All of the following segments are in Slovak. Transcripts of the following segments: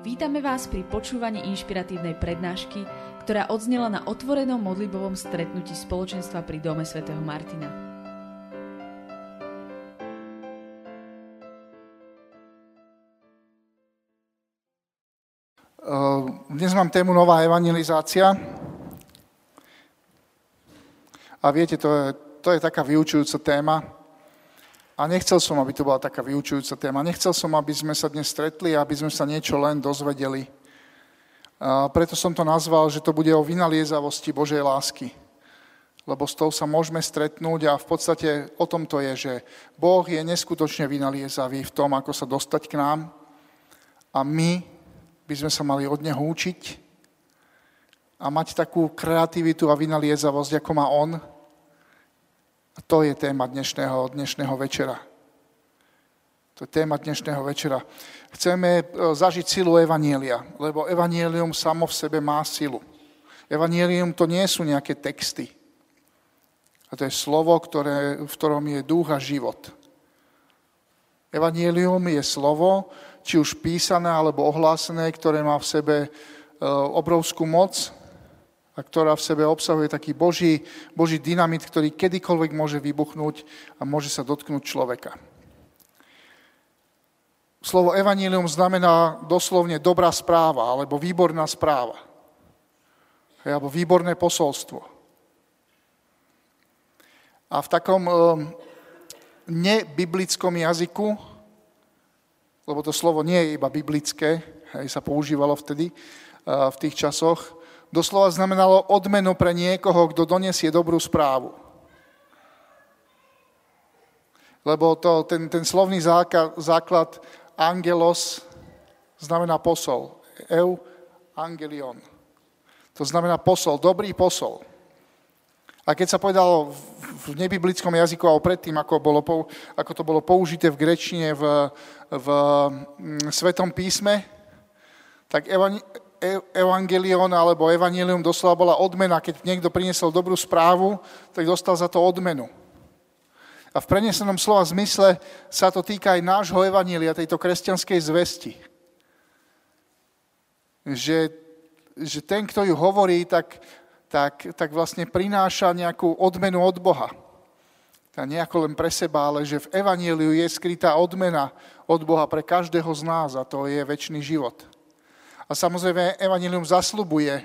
Vítame vás pri počúvaní inšpiratívnej prednášky, ktorá odznela na otvorenom modlibovom stretnutí spoločenstva pri Dome svätého Martina. Ehm, dnes mám tému Nová evangelizácia. A viete, to je, to je taká vyučujúca téma, a nechcel som, aby to bola taká vyučujúca téma. Nechcel som, aby sme sa dnes stretli a aby sme sa niečo len dozvedeli. A preto som to nazval, že to bude o vynaliezavosti Božej lásky. Lebo s tou sa môžeme stretnúť a v podstate o tom to je, že Boh je neskutočne vynaliezavý v tom, ako sa dostať k nám a my by sme sa mali od Neho učiť a mať takú kreativitu a vynaliezavosť, ako má On, a to je téma dnešného, dnešného večera. To je téma dnešného večera. Chceme e, zažiť silu Evanielia, lebo Evanielium samo v sebe má silu. Evanielium to nie sú nejaké texty. A to je slovo, ktoré, v ktorom je duch a život. Evanielium je slovo, či už písané alebo ohlásené, ktoré má v sebe e, obrovskú moc, a ktorá v sebe obsahuje taký boží, boží dynamit, ktorý kedykoľvek môže vybuchnúť a môže sa dotknúť človeka. Slovo evanílium znamená doslovne dobrá správa, alebo výborná správa. Alebo výborné posolstvo. A v takom e, nebiblickom jazyku, lebo to slovo nie je iba biblické, aj sa používalo vtedy, e, v tých časoch, doslova znamenalo odmenu pre niekoho, kto donesie dobrú správu. Lebo to, ten, ten slovný základ, základ angelos znamená posol. Eu angelion. To znamená posol, dobrý posol. A keď sa povedalo v nebiblickom jazyku a predtým, ako, bolo, ako to bolo použité v grečine v, v mm, Svetom písme, tak evangelion alebo evanelium doslova bola odmena. Keď niekto priniesol dobrú správu, tak dostal za to odmenu. A v prenesenom slova zmysle sa to týka aj nášho evanília, tejto kresťanskej zvesti. Že, že ten, kto ju hovorí, tak, tak, tak vlastne prináša nejakú odmenu od Boha. A nejako len pre seba, ale že v evaníliu je skrytá odmena od Boha pre každého z nás a to je väčší život. A samozrejme, evanílium zaslubuje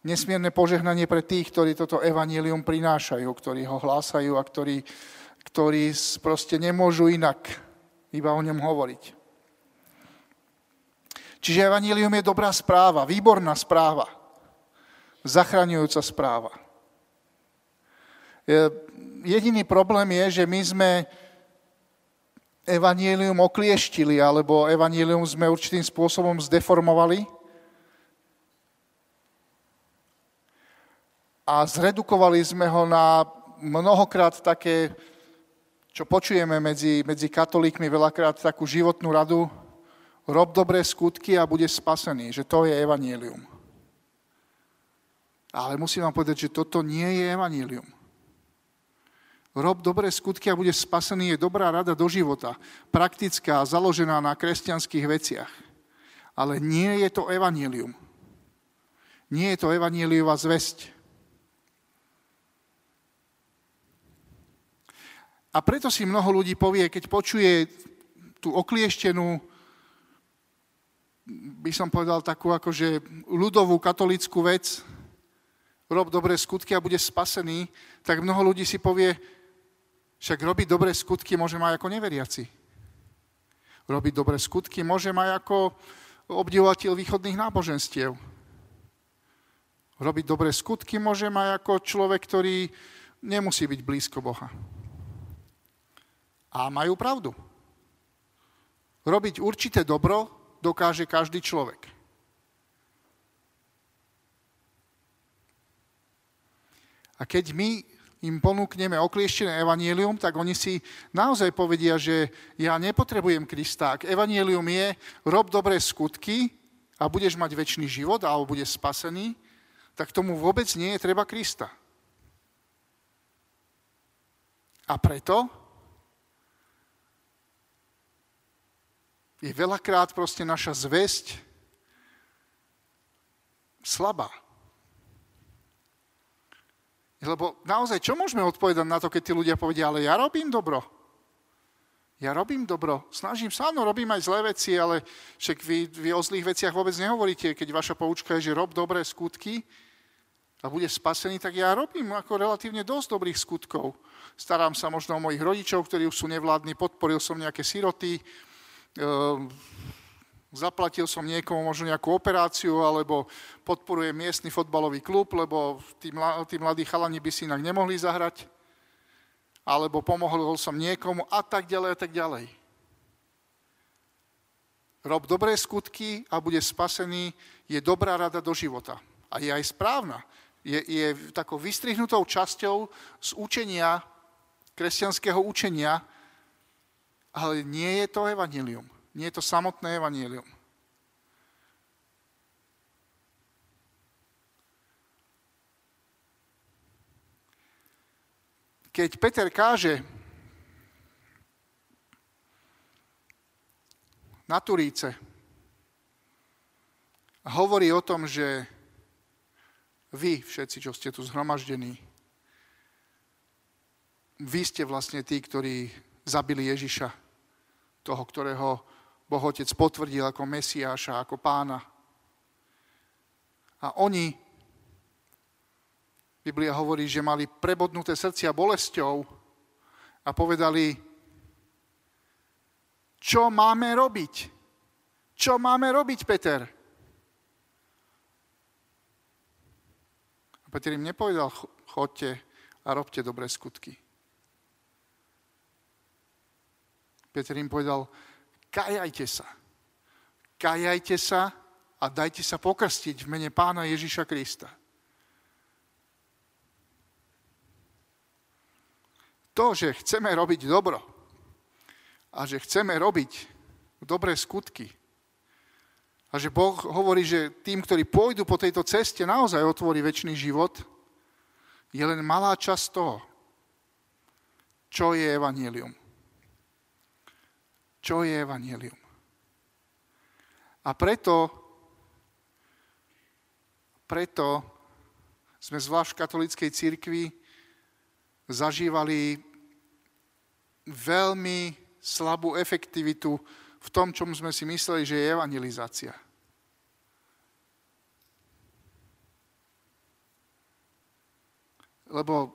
nesmierne požehnanie pre tých, ktorí toto evanílium prinášajú, ktorí ho hlásajú a ktorí, ktorí proste nemôžu inak iba o ňom hovoriť. Čiže evanílium je dobrá správa, výborná správa, zachraňujúca správa. Jediný problém je, že my sme evanílium oklieštili, alebo evanílium sme určitým spôsobom zdeformovali a zredukovali sme ho na mnohokrát také, čo počujeme medzi, medzi katolíkmi, veľakrát takú životnú radu, rob dobré skutky a bude spasený, že to je evanílium. Ale musím vám povedať, že toto nie je evanílium rob dobré skutky a budeš spasený, je dobrá rada do života, praktická, založená na kresťanských veciach. Ale nie je to evanílium. Nie je to evaníliová zväzť. A preto si mnoho ľudí povie, keď počuje tú oklieštenú, by som povedal takú akože ľudovú katolickú vec, rob dobré skutky a bude spasený, tak mnoho ľudí si povie, však robiť dobré skutky môže aj ako neveriaci. Robiť dobré skutky môže aj ako obdivovateľ východných náboženstiev. Robiť dobré skutky môže aj ako človek, ktorý nemusí byť blízko Boha. A majú pravdu. Robiť určité dobro dokáže každý človek. A keď my im ponúkneme oklieštené evanielium, tak oni si naozaj povedia, že ja nepotrebujem Krista. Ak evanielium je, rob dobré skutky a budeš mať väčší život alebo budeš spasený, tak tomu vôbec nie je treba Krista. A preto je veľakrát proste naša zväzť slabá. Lebo naozaj, čo môžeme odpovedať na to, keď tí ľudia povedia, ale ja robím dobro. Ja robím dobro. Snažím sa, áno, robím aj zlé veci, ale však vy, vy o zlých veciach vôbec nehovoríte. Keď vaša poučka je, že rob dobré skutky a bude spasený, tak ja robím ako relatívne dosť dobrých skutkov. Starám sa možno o mojich rodičov, ktorí už sú nevládni, podporil som nejaké siroty, ehm, zaplatil som niekomu možno nejakú operáciu, alebo podporujem miestny fotbalový klub, lebo tí, tí mladí chalani by si inak nemohli zahrať, alebo pomohol som niekomu a tak ďalej a tak ďalej. Rob dobré skutky a bude spasený, je dobrá rada do života. A je aj správna. Je, je takou vystrihnutou časťou z učenia, kresťanského učenia, ale nie je to evanilium. Nie je to samotné evanílium. Keď Peter káže na Turíce, hovorí o tom, že vy všetci, čo ste tu zhromaždení, vy ste vlastne tí, ktorí zabili Ježiša, toho, ktorého Boh Otec potvrdil ako Mesiáša, ako pána. A oni, Biblia hovorí, že mali prebodnuté srdcia bolesťou a povedali, čo máme robiť? Čo máme robiť, Peter? A Peter im nepovedal, chodte a robte dobré skutky. Peter im povedal, kajajte sa. Kajajte sa a dajte sa pokrstiť v mene pána Ježiša Krista. To, že chceme robiť dobro a že chceme robiť dobré skutky a že Boh hovorí, že tým, ktorí pôjdu po tejto ceste, naozaj otvorí väčší život, je len malá časť toho, čo je evanílium čo je evanelium. A preto, preto sme zvlášť v katolíckej církvi zažívali veľmi slabú efektivitu v tom, čom sme si mysleli, že je evangelizácia. Lebo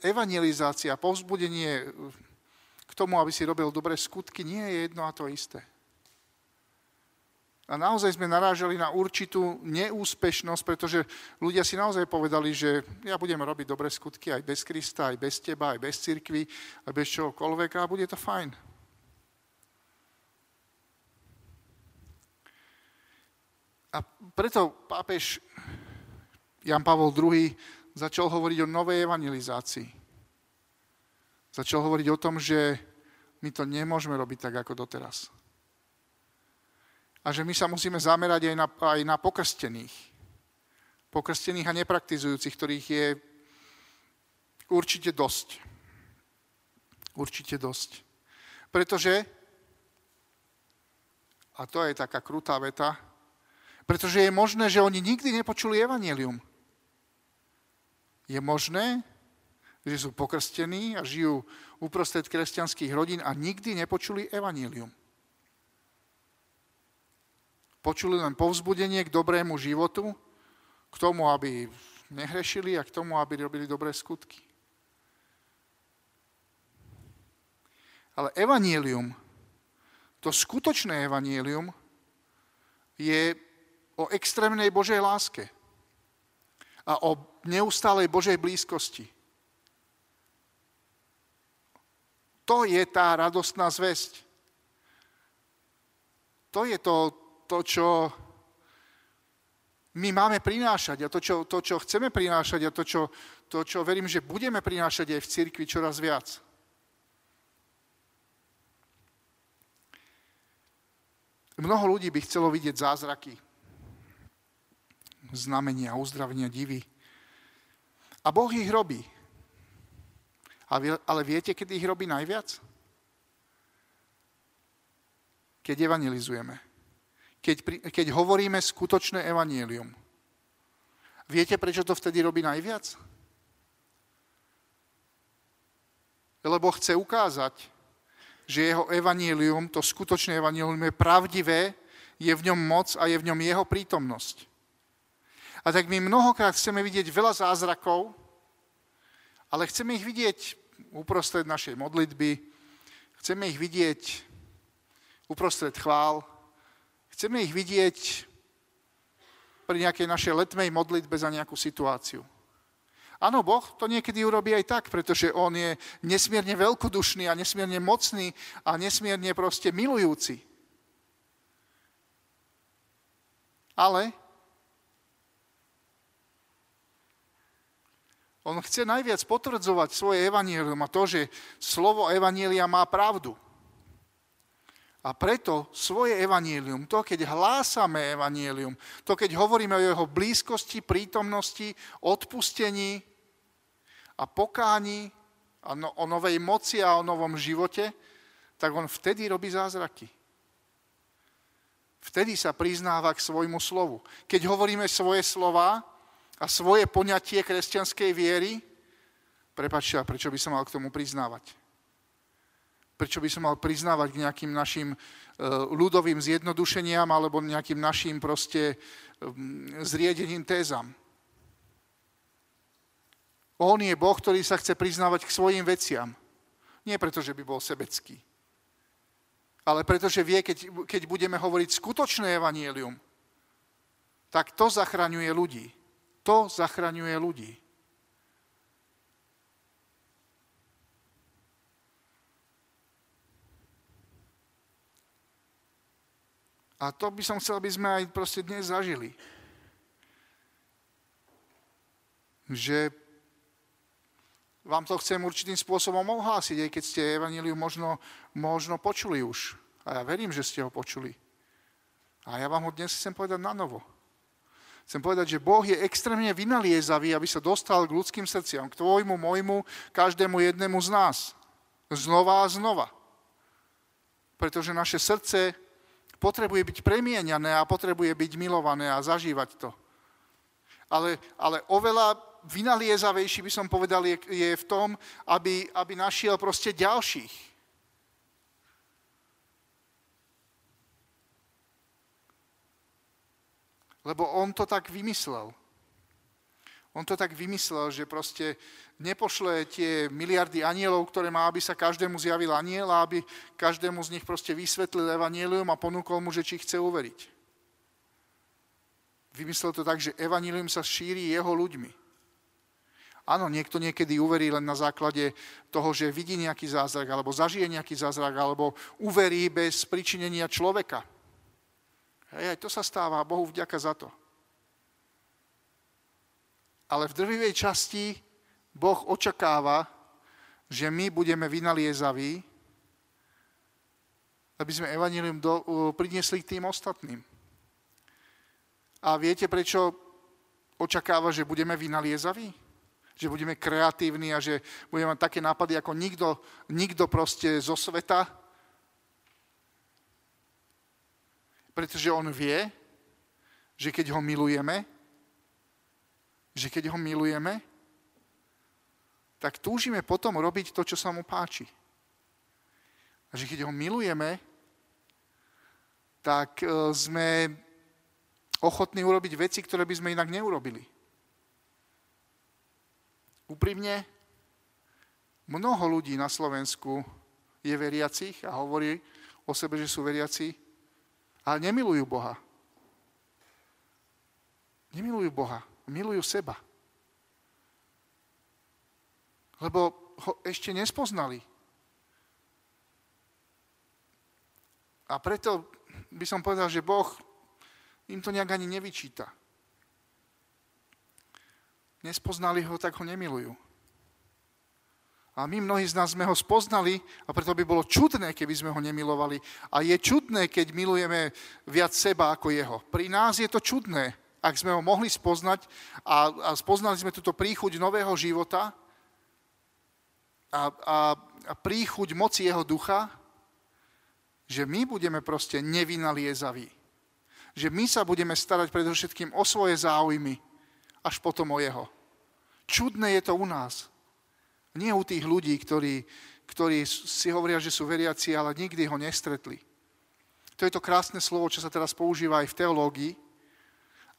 evangelizácia, povzbudenie tomu, aby si robil dobré skutky, nie je jedno a to isté. A naozaj sme narážali na určitú neúspešnosť, pretože ľudia si naozaj povedali, že ja budem robiť dobré skutky aj bez Krista, aj bez teba, aj bez cirkvy, aj bez čohokoľvek a bude to fajn. A preto pápež Jan Pavol II začal hovoriť o novej evangelizácii. Začal hovoriť o tom, že my to nemôžeme robiť tak, ako doteraz. A že my sa musíme zamerať aj na, aj na pokrstených. Pokrstených a nepraktizujúcich, ktorých je určite dosť. Určite dosť. Pretože, a to je taká krutá veta, pretože je možné, že oni nikdy nepočuli evanelium. Je možné, že sú pokrstení a žijú uprostred kresťanských rodín a nikdy nepočuli evanílium. Počuli len povzbudenie k dobrému životu, k tomu, aby nehrešili a k tomu, aby robili dobré skutky. Ale evanílium, to skutočné evanílium, je o extrémnej Božej láske a o neustálej Božej blízkosti. To je tá radostná zväzť. To je to, to čo my máme prinášať a to čo, to, čo chceme prinášať a to čo, to, čo verím, že budeme prinášať aj v cirkvi čoraz viac. Mnoho ľudí by chcelo vidieť zázraky, znamenia, uzdravenia, divy. A Boh ich robí. Ale viete, kedy ich robí najviac? Keď evangelizujeme. Keď, keď hovoríme skutočné evanielium. Viete, prečo to vtedy robí najviac? Lebo chce ukázať, že jeho evanílium, to skutočné evanílium je pravdivé, je v ňom moc a je v ňom jeho prítomnosť. A tak my mnohokrát chceme vidieť veľa zázrakov, ale chceme ich vidieť uprostred našej modlitby, chceme ich vidieť uprostred chvál, chceme ich vidieť pri nejakej našej letmej modlitbe za nejakú situáciu. Áno, Boh to niekedy urobí aj tak, pretože On je nesmierne veľkodušný a nesmierne mocný a nesmierne proste milujúci. Ale On chce najviac potvrdzovať svoje evanílium a to, že slovo evanília má pravdu. A preto svoje evanílium, to keď hlásame evanílium, to keď hovoríme o jeho blízkosti, prítomnosti, odpustení, a pokáni a no, o novej moci a o novom živote, tak on vtedy robí zázraky. Vtedy sa priznáva k svojmu slovu. Keď hovoríme svoje slova a svoje poňatie kresťanskej viery, prepačte, prečo by som mal k tomu priznávať? Prečo by som mal priznávať k nejakým našim e, ľudovým zjednodušeniam alebo nejakým našim proste zriedeným tézam? On je Boh, ktorý sa chce priznávať k svojim veciam. Nie preto, že by bol sebecký, ale preto, že vie, keď, keď budeme hovoriť skutočné evanielium, tak to zachraňuje ľudí. To zachraňuje ľudí. A to by som chcel, aby sme aj proste dnes zažili. Že vám to chcem určitým spôsobom ohlásiť, aj keď ste Evangeliu možno, možno počuli už. A ja verím, že ste ho počuli. A ja vám ho dnes chcem povedať na novo. Chcem povedať, že Boh je extrémne vynaliezavý, aby sa dostal k ľudským srdciam, k tvojmu, môjmu, každému jednému z nás. Znova a znova. Pretože naše srdce potrebuje byť premieňané a potrebuje byť milované a zažívať to. Ale, ale oveľa vynaliezavejší, by som povedal, je, je v tom, aby, aby našiel proste ďalších. Lebo on to tak vymyslel. On to tak vymyslel, že proste nepošle tie miliardy anielov, ktoré má, aby sa každému zjavil aniel a aby každému z nich proste vysvetlil evanielium a ponúkol mu, že či chce uveriť. Vymyslel to tak, že evanílium sa šíri jeho ľuďmi. Áno, niekto niekedy uverí len na základe toho, že vidí nejaký zázrak, alebo zažije nejaký zázrak, alebo uverí bez pričinenia človeka. Hej, aj to sa stáva, Bohu vďaka za to. Ale v drvivej časti Boh očakáva, že my budeme vynaliezaví, aby sme evanílium do, priniesli k tým ostatným. A viete, prečo očakáva, že budeme vynaliezaví? že budeme kreatívni a že budeme mať také nápady ako nikto, nikto proste zo sveta. Pretože on vie, že keď ho milujeme, že keď ho milujeme, tak túžime potom robiť to, čo sa mu páči. A že keď ho milujeme, tak e, sme ochotní urobiť veci, ktoré by sme inak neurobili. Úprimne, mnoho ľudí na Slovensku je veriacich a hovorí o sebe, že sú veriaci, ale nemilujú Boha. Nemilujú Boha, milujú seba. Lebo ho ešte nespoznali. A preto by som povedal, že Boh im to nejak ani nevyčíta nespoznali ho, tak ho nemilujú. A my mnohí z nás sme ho spoznali a preto by bolo čudné, keby sme ho nemilovali. A je čudné, keď milujeme viac seba ako jeho. Pri nás je to čudné, ak sme ho mohli spoznať a, a spoznali sme túto príchuť nového života a, a, a príchuť moci jeho ducha, že my budeme proste nevinaliezaví. Že my sa budeme starať predovšetkým o svoje záujmy, až potom o jeho. Čudné je to u nás. Nie u tých ľudí, ktorí, ktorí si hovoria, že sú veriaci, ale nikdy ho nestretli. To je to krásne slovo, čo sa teraz používa aj v teológii,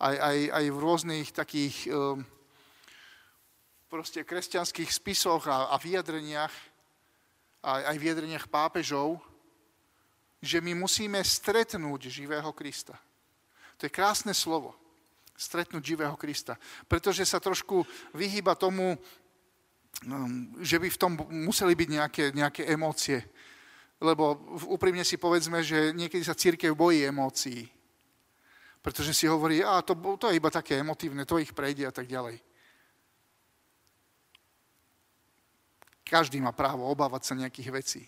aj, aj, aj v rôznych takých um, proste kresťanských spisoch a, a vyjadreniach, aj, aj vyjadreniach pápežov, že my musíme stretnúť živého Krista. To je krásne slovo. Stretnúť živého Krista. Pretože sa trošku vyhýba tomu, že by v tom museli byť nejaké, nejaké emócie. Lebo úprimne si povedzme, že niekedy sa církev bojí emócií. Pretože si hovorí, a to, to je iba také emotívne, to ich prejde a tak ďalej. Každý má právo obávať sa nejakých vecí.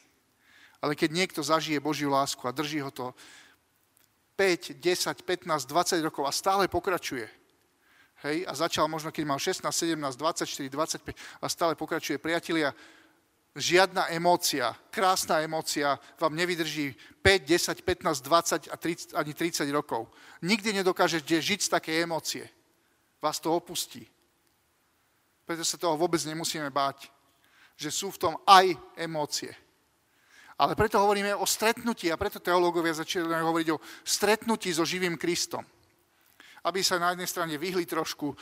Ale keď niekto zažije Božiu lásku a drží ho to 5, 10, 15, 20 rokov a stále pokračuje, hej, a začal možno, keď mal 16, 17, 24, 25 a stále pokračuje, priatelia, žiadna emócia, krásna emócia vám nevydrží 5, 10, 15, 20 a 30, ani 30 rokov. Nikdy nedokážete žiť z také emócie. Vás to opustí. Preto sa toho vôbec nemusíme báť, že sú v tom aj emócie. Ale preto hovoríme o stretnutí a preto teológovia začínajú hovoriť o stretnutí so živým Kristom. Aby sa na jednej strane vyhli trošku, e,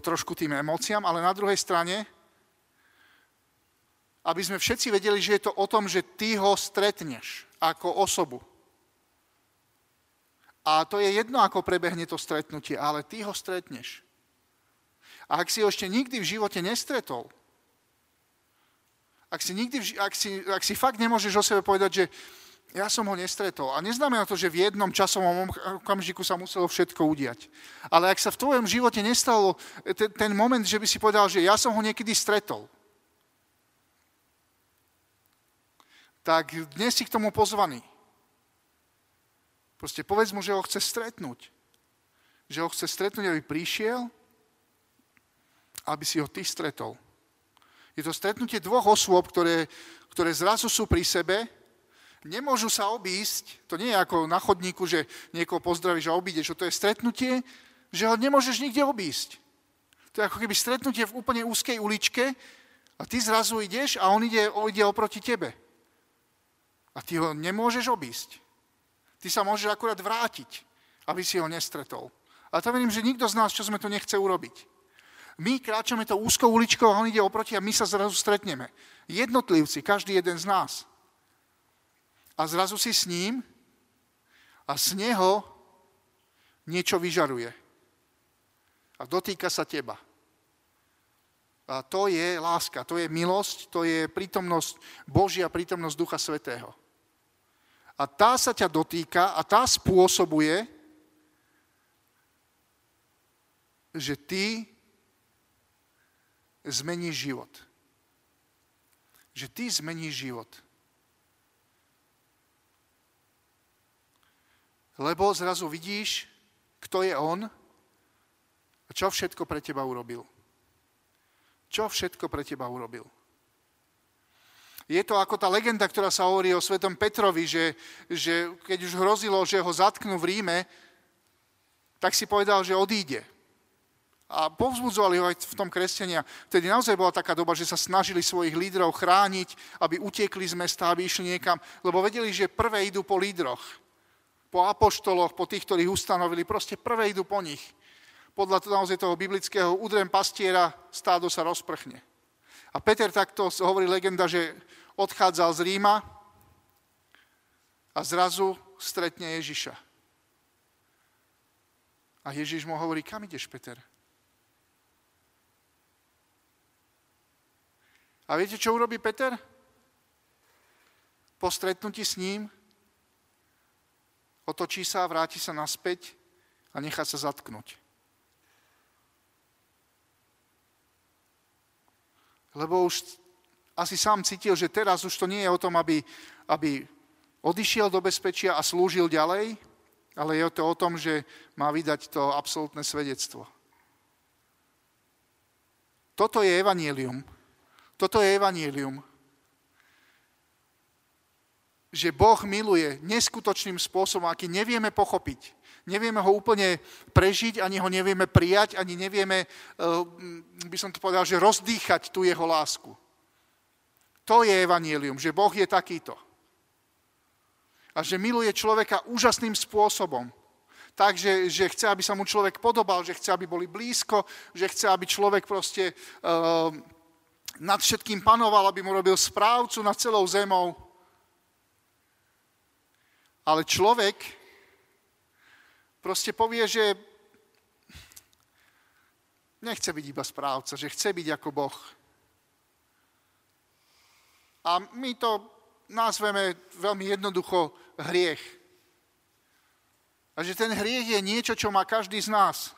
trošku tým emóciám, ale na druhej strane, aby sme všetci vedeli, že je to o tom, že ty ho stretneš ako osobu. A to je jedno, ako prebehne to stretnutie, ale ty ho stretneš. A ak si ho ešte nikdy v živote nestretol, ak si, nikdy, ak si, ak si fakt nemôžeš o sebe povedať, že ja som ho nestretol. A neznamená to, že v jednom časovom okamžiku sa muselo všetko udiať. Ale ak sa v tvojom živote nestalo ten, ten moment, že by si povedal, že ja som ho niekedy stretol, tak dnes si k tomu pozvaný. Proste povedz mu, že ho chce stretnúť. Že ho chce stretnúť, aby prišiel, aby si ho ty stretol. Je to stretnutie dvoch osôb, ktoré, ktoré zrazu sú pri sebe, nemôžu sa obísť, to nie je ako na chodníku, že niekoho pozdravíš a obídeš, to je stretnutie, že ho nemôžeš nikde obísť. To je ako keby stretnutie v úplne úzkej uličke a ty zrazu ideš a on ide, ide oproti tebe. A ty ho nemôžeš obísť. Ty sa môžeš akurát vrátiť, aby si ho nestretol. A to verím, že nikto z nás, čo sme tu nechce urobiť. My kráčame to úzkou uličkou a on ide oproti a my sa zrazu stretneme. Jednotlivci, každý jeden z nás. A zrazu si s ním a z neho niečo vyžaruje. A dotýka sa teba. A to je láska, to je milosť, to je prítomnosť Božia, prítomnosť Ducha Svetého. A tá sa ťa dotýka a tá spôsobuje, že ty zmení život. Že ty zmeníš život. Lebo zrazu vidíš, kto je on a čo všetko pre teba urobil. Čo všetko pre teba urobil. Je to ako tá legenda, ktorá sa hovorí o svetom Petrovi, že, že keď už hrozilo, že ho zatknú v Ríme, tak si povedal, že odíde a povzbudzovali ho aj v tom kresťania. Vtedy naozaj bola taká doba, že sa snažili svojich lídrov chrániť, aby utiekli z mesta, aby išli niekam, lebo vedeli, že prvé idú po lídroch, po apoštoloch, po tých, ktorých ustanovili, proste prvé idú po nich. Podľa naozaj toho biblického udrem pastiera stádo sa rozprchne. A Peter takto hovorí legenda, že odchádzal z Ríma a zrazu stretne Ježiša. A Ježiš mu hovorí, kam ideš, Peter? A viete, čo urobí Peter? Po stretnutí s ním otočí sa, vráti sa naspäť a nechá sa zatknúť. Lebo už asi sám cítil, že teraz už to nie je o tom, aby, aby odišiel do bezpečia a slúžil ďalej, ale je to o tom, že má vydať to absolútne svedectvo. Toto je evanielium. Toto je evanílium. Že Boh miluje neskutočným spôsobom, aký nevieme pochopiť. Nevieme ho úplne prežiť, ani ho nevieme prijať, ani nevieme, eh, by som to povedal, že rozdýchať tú jeho lásku. To je evanielium, že Boh je takýto. A že miluje človeka úžasným spôsobom. Takže že chce, aby sa mu človek podobal, že chce, aby boli blízko, že chce, aby človek proste uh, nad všetkým panoval, aby mu robil správcu nad celou zemou. Ale človek proste povie, že nechce byť iba správca, že chce byť ako Boh. A my to nazveme veľmi jednoducho hriech. A že ten hriech je niečo, čo má každý z nás.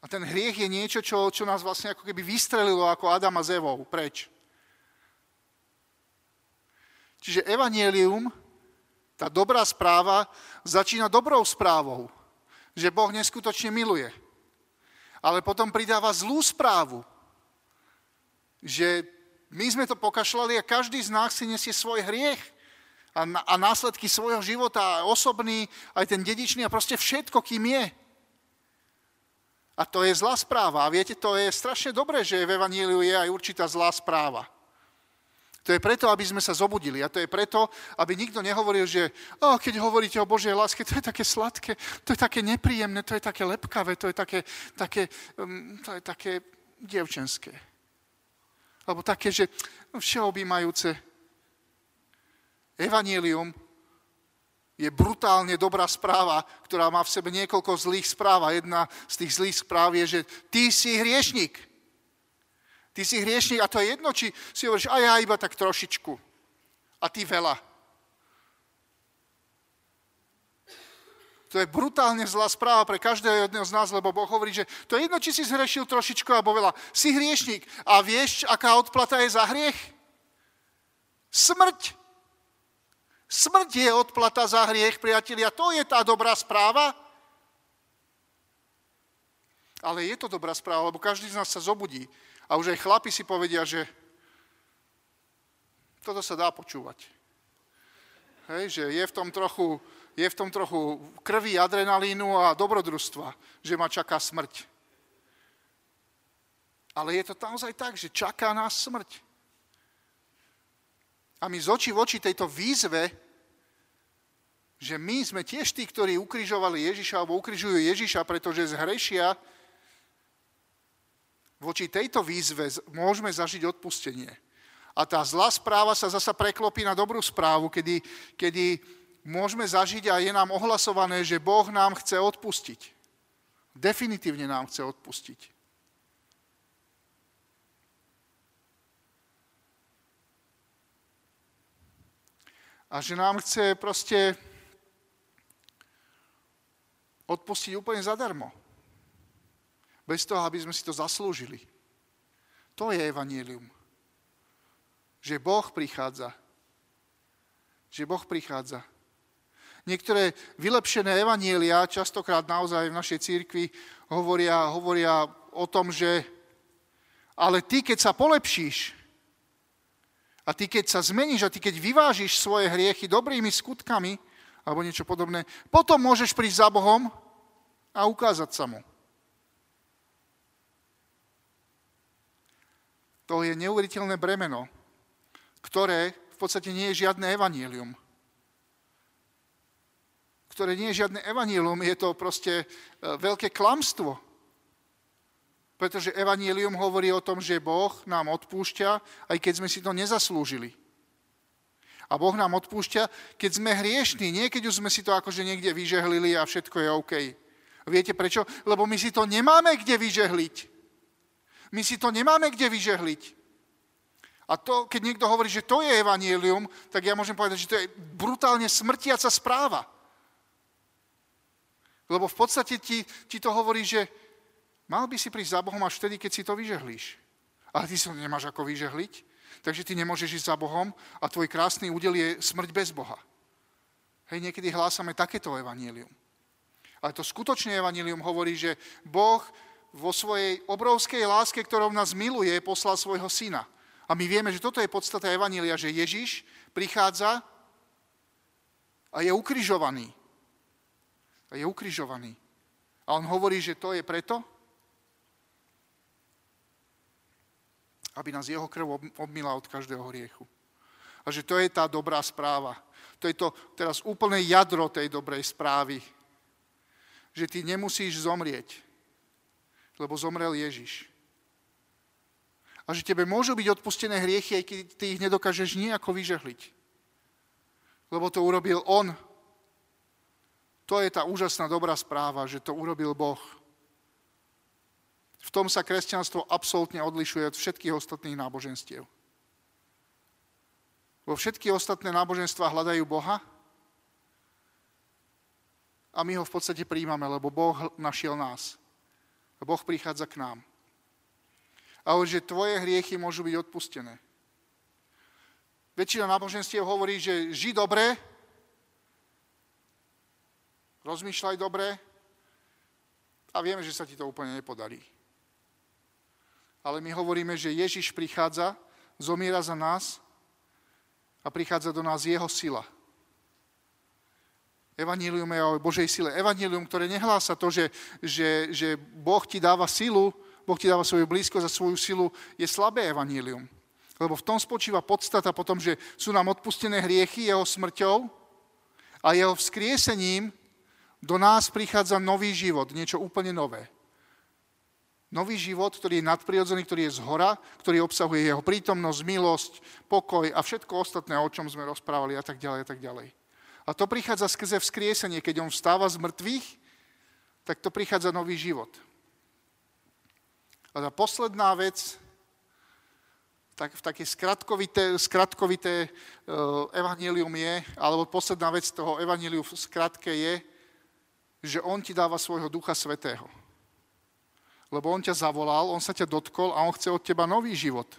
A ten hriech je niečo, čo, čo nás vlastne ako keby vystrelilo ako Adama z Evou preč. Čiže evanielium, tá dobrá správa, začína dobrou správou, že Boh neskutočne miluje. Ale potom pridáva zlú správu, že my sme to pokašľali a každý z nás si nesie svoj hriech a, a následky svojho života, osobný, aj ten dedičný a proste všetko, kým je. A to je zlá správa. A viete, to je strašne dobré, že v Evaníliu je aj určitá zlá správa. To je preto, aby sme sa zobudili. A to je preto, aby nikto nehovoril, že oh, keď hovoríte o Božej láske, to je také sladké, to je také nepríjemné, to je také lepkavé, to je také, také, um, to je také dievčenské. Alebo také, že všeobjímajúce. Evangelium je brutálne dobrá správa, ktorá má v sebe niekoľko zlých správ. A jedna z tých zlých správ je, že ty si hriešnik. Ty si hriešnik a to je jedno, či si hovoríš, a ja iba tak trošičku. A ty veľa. To je brutálne zlá správa pre každého jedného z nás, lebo Boh hovorí, že to je jedno, či si zhrešil trošičku alebo veľa. Si hriešnik a vieš, aká odplata je za hriech? Smrť. Smrť je odplata za hriech, priatelia. To je tá dobrá správa. Ale je to dobrá správa, lebo každý z nás sa zobudí a už aj chlapi si povedia, že toto sa dá počúvať. Hej, že je v tom trochu, je v tom trochu krvi, adrenalínu a dobrodružstva, že ma čaká smrť. Ale je to naozaj tak, že čaká nás smrť. A my z očí v oči tejto výzve, že my sme tiež tí, ktorí ukrižovali Ježiša alebo ukrižujú Ježiša, pretože zhrešia, voči tejto výzve môžeme zažiť odpustenie. A tá zlá správa sa zasa preklopí na dobrú správu, kedy, kedy môžeme zažiť a je nám ohlasované, že Boh nám chce odpustiť. Definitívne nám chce odpustiť. A že nám chce proste odpustiť úplne zadarmo. Bez toho, aby sme si to zaslúžili. To je evanílium. Že Boh prichádza. Že Boh prichádza. Niektoré vylepšené evanielia, častokrát naozaj v našej církvi, hovoria, hovoria o tom, že ale ty, keď sa polepšíš, a ty, keď sa zmeníš, a ty, keď vyvážiš svoje hriechy dobrými skutkami, alebo niečo podobné, potom môžeš prísť za Bohom a ukázať sa mu. To je neuveriteľné bremeno, ktoré v podstate nie je žiadne evanílium. Ktoré nie je žiadne evanílium, je to proste e, veľké klamstvo. Pretože evanílium hovorí o tom, že Boh nám odpúšťa, aj keď sme si to nezaslúžili. A Boh nám odpúšťa, keď sme hriešní, nie keď už sme si to akože niekde vyžehlili a všetko je OK. Viete prečo? Lebo my si to nemáme kde vyžehliť. My si to nemáme kde vyžehliť. A to, keď niekto hovorí, že to je evanielium, tak ja môžem povedať, že to je brutálne smrtiaca správa. Lebo v podstate ti, ti to hovorí, že mal by si prísť za Bohom až vtedy, keď si to vyžehlíš. Ale ty si to nemáš ako vyžehliť, takže ty nemôžeš ísť za Bohom a tvoj krásny údel je smrť bez Boha. Hej, niekedy hlásame takéto evanielium. Ale to skutočné evanielium hovorí, že Boh vo svojej obrovskej láske, ktorou nás miluje, poslal svojho syna. A my vieme, že toto je podstata Evanília, že Ježiš prichádza a je ukrižovaný. A je ukrižovaný. A on hovorí, že to je preto, aby nás jeho krv obmila od každého hriechu. A že to je tá dobrá správa. To je to teraz úplné jadro tej dobrej správy. Že ty nemusíš zomrieť, lebo zomrel Ježiš. A že tebe môžu byť odpustené hriechy, aj keď ty ich nedokážeš nejako vyžehliť. Lebo to urobil On. To je tá úžasná dobrá správa, že to urobil Boh. V tom sa kresťanstvo absolútne odlišuje od všetkých ostatných náboženstiev. Vo všetky ostatné náboženstva hľadajú Boha a my ho v podstate príjmame, lebo Boh našiel nás. A Boh prichádza k nám. A hovorí, že tvoje hriechy môžu byť odpustené. Väčšina náboženstiev hovorí, že ži dobre, rozmýšľaj dobre a vieme, že sa ti to úplne nepodarí. Ale my hovoríme, že Ježiš prichádza, zomiera za nás a prichádza do nás jeho sila. Evanílium je o Božej sile. Evanílium, ktoré nehlása to, že, že, že Boh ti dáva silu, Boh ti dáva svoju blízkosť a svoju silu, je slabé evanílium. Lebo v tom spočíva podstata potom, že sú nám odpustené hriechy jeho smrťou a jeho vzkriesením do nás prichádza nový život, niečo úplne nové. Nový život, ktorý je nadprirodzený, ktorý je z hora, ktorý obsahuje jeho prítomnosť, milosť, pokoj a všetko ostatné, o čom sme rozprávali a tak ďalej a tak ďalej. A to prichádza skrze vzkriesenie. Keď on vstáva z mŕtvych, tak to prichádza nový život. A tá posledná vec, tak, v také skratkovité, skratkovité uh, evanílium je, alebo posledná vec toho evaníliu v skratke je, že on ti dáva svojho ducha svetého lebo on ťa zavolal, on sa ťa dotkol a on chce od teba nový život.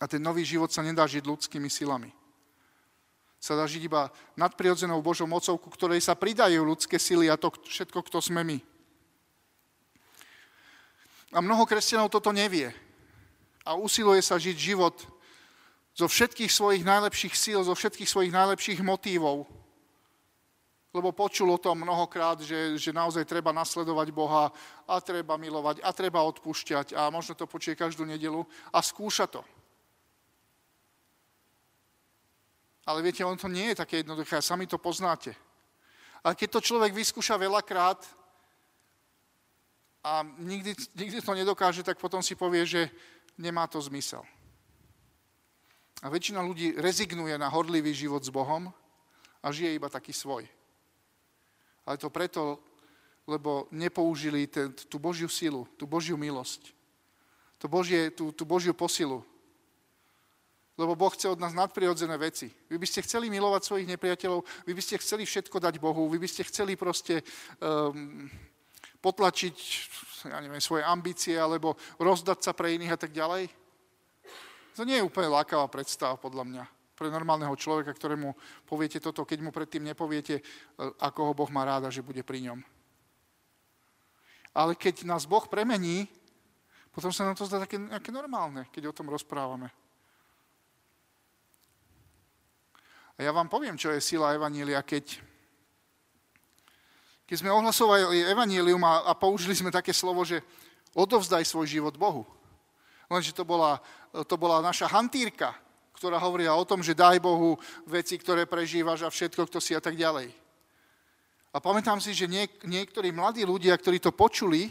A ten nový život sa nedá žiť ľudskými silami. Sa dá žiť iba nadprirodzenou Božou mocou, ku ktorej sa pridajú ľudské sily a to všetko, kto sme my. A mnoho kresťanov toto nevie. A usiluje sa žiť život zo všetkých svojich najlepších síl, zo všetkých svojich najlepších motívov, lebo počul o tom mnohokrát, že, že naozaj treba nasledovať Boha a treba milovať a treba odpúšťať a možno to počuje každú nedelu a skúša to. Ale viete, on to nie je také jednoduché, sami to poznáte. Ale keď to človek vyskúša veľakrát a nikdy, nikdy to nedokáže, tak potom si povie, že nemá to zmysel. A väčšina ľudí rezignuje na horlivý život s Bohom a žije iba taký svoj ale to preto, lebo nepoužili ten, tú Božiu silu, tú Božiu milosť, tú, Božie, tú, tú Božiu posilu. Lebo Boh chce od nás nadprirodzené veci. Vy by ste chceli milovať svojich nepriateľov, vy by ste chceli všetko dať Bohu, vy by ste chceli proste um, potlačiť ja neviem, svoje ambície alebo rozdať sa pre iných a tak ďalej. To nie je úplne lákavá predstava, podľa mňa pre normálneho človeka, ktorému poviete toto, keď mu predtým nepoviete, e, ako ho Boh má ráda, že bude pri ňom. Ale keď nás Boh premení, potom sa nám to zdá také nejaké normálne, keď o tom rozprávame. A ja vám poviem, čo je sila Evanília, keď, keď sme ohlasovali Evanílium a, a použili sme také slovo, že odovzdaj svoj život Bohu. Lenže to bola, to bola naša hantírka, ktorá hovorila o tom, že daj Bohu veci, ktoré prežívaš a všetko, kto si a tak ďalej. A pamätám si, že niek- niektorí mladí ľudia, ktorí to počuli,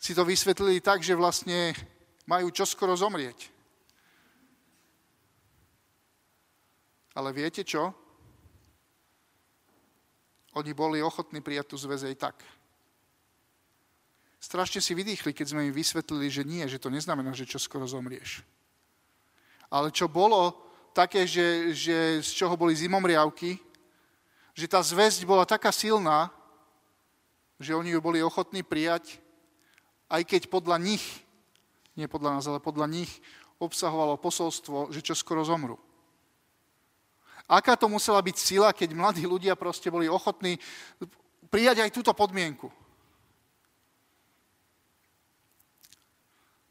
si to vysvetlili tak, že vlastne majú čoskoro zomrieť. Ale viete čo? Oni boli ochotní prijať tú zväz aj tak. Strašne si vydýchli, keď sme im vysvetlili, že nie, že to neznamená, že čoskoro zomrieš ale čo bolo také, že, že z čoho boli zimomriavky, že tá zväzť bola taká silná, že oni ju boli ochotní prijať, aj keď podľa nich, nie podľa nás, ale podľa nich, obsahovalo posolstvo, že čo skoro zomru. Aká to musela byť sila, keď mladí ľudia proste boli ochotní prijať aj túto podmienku.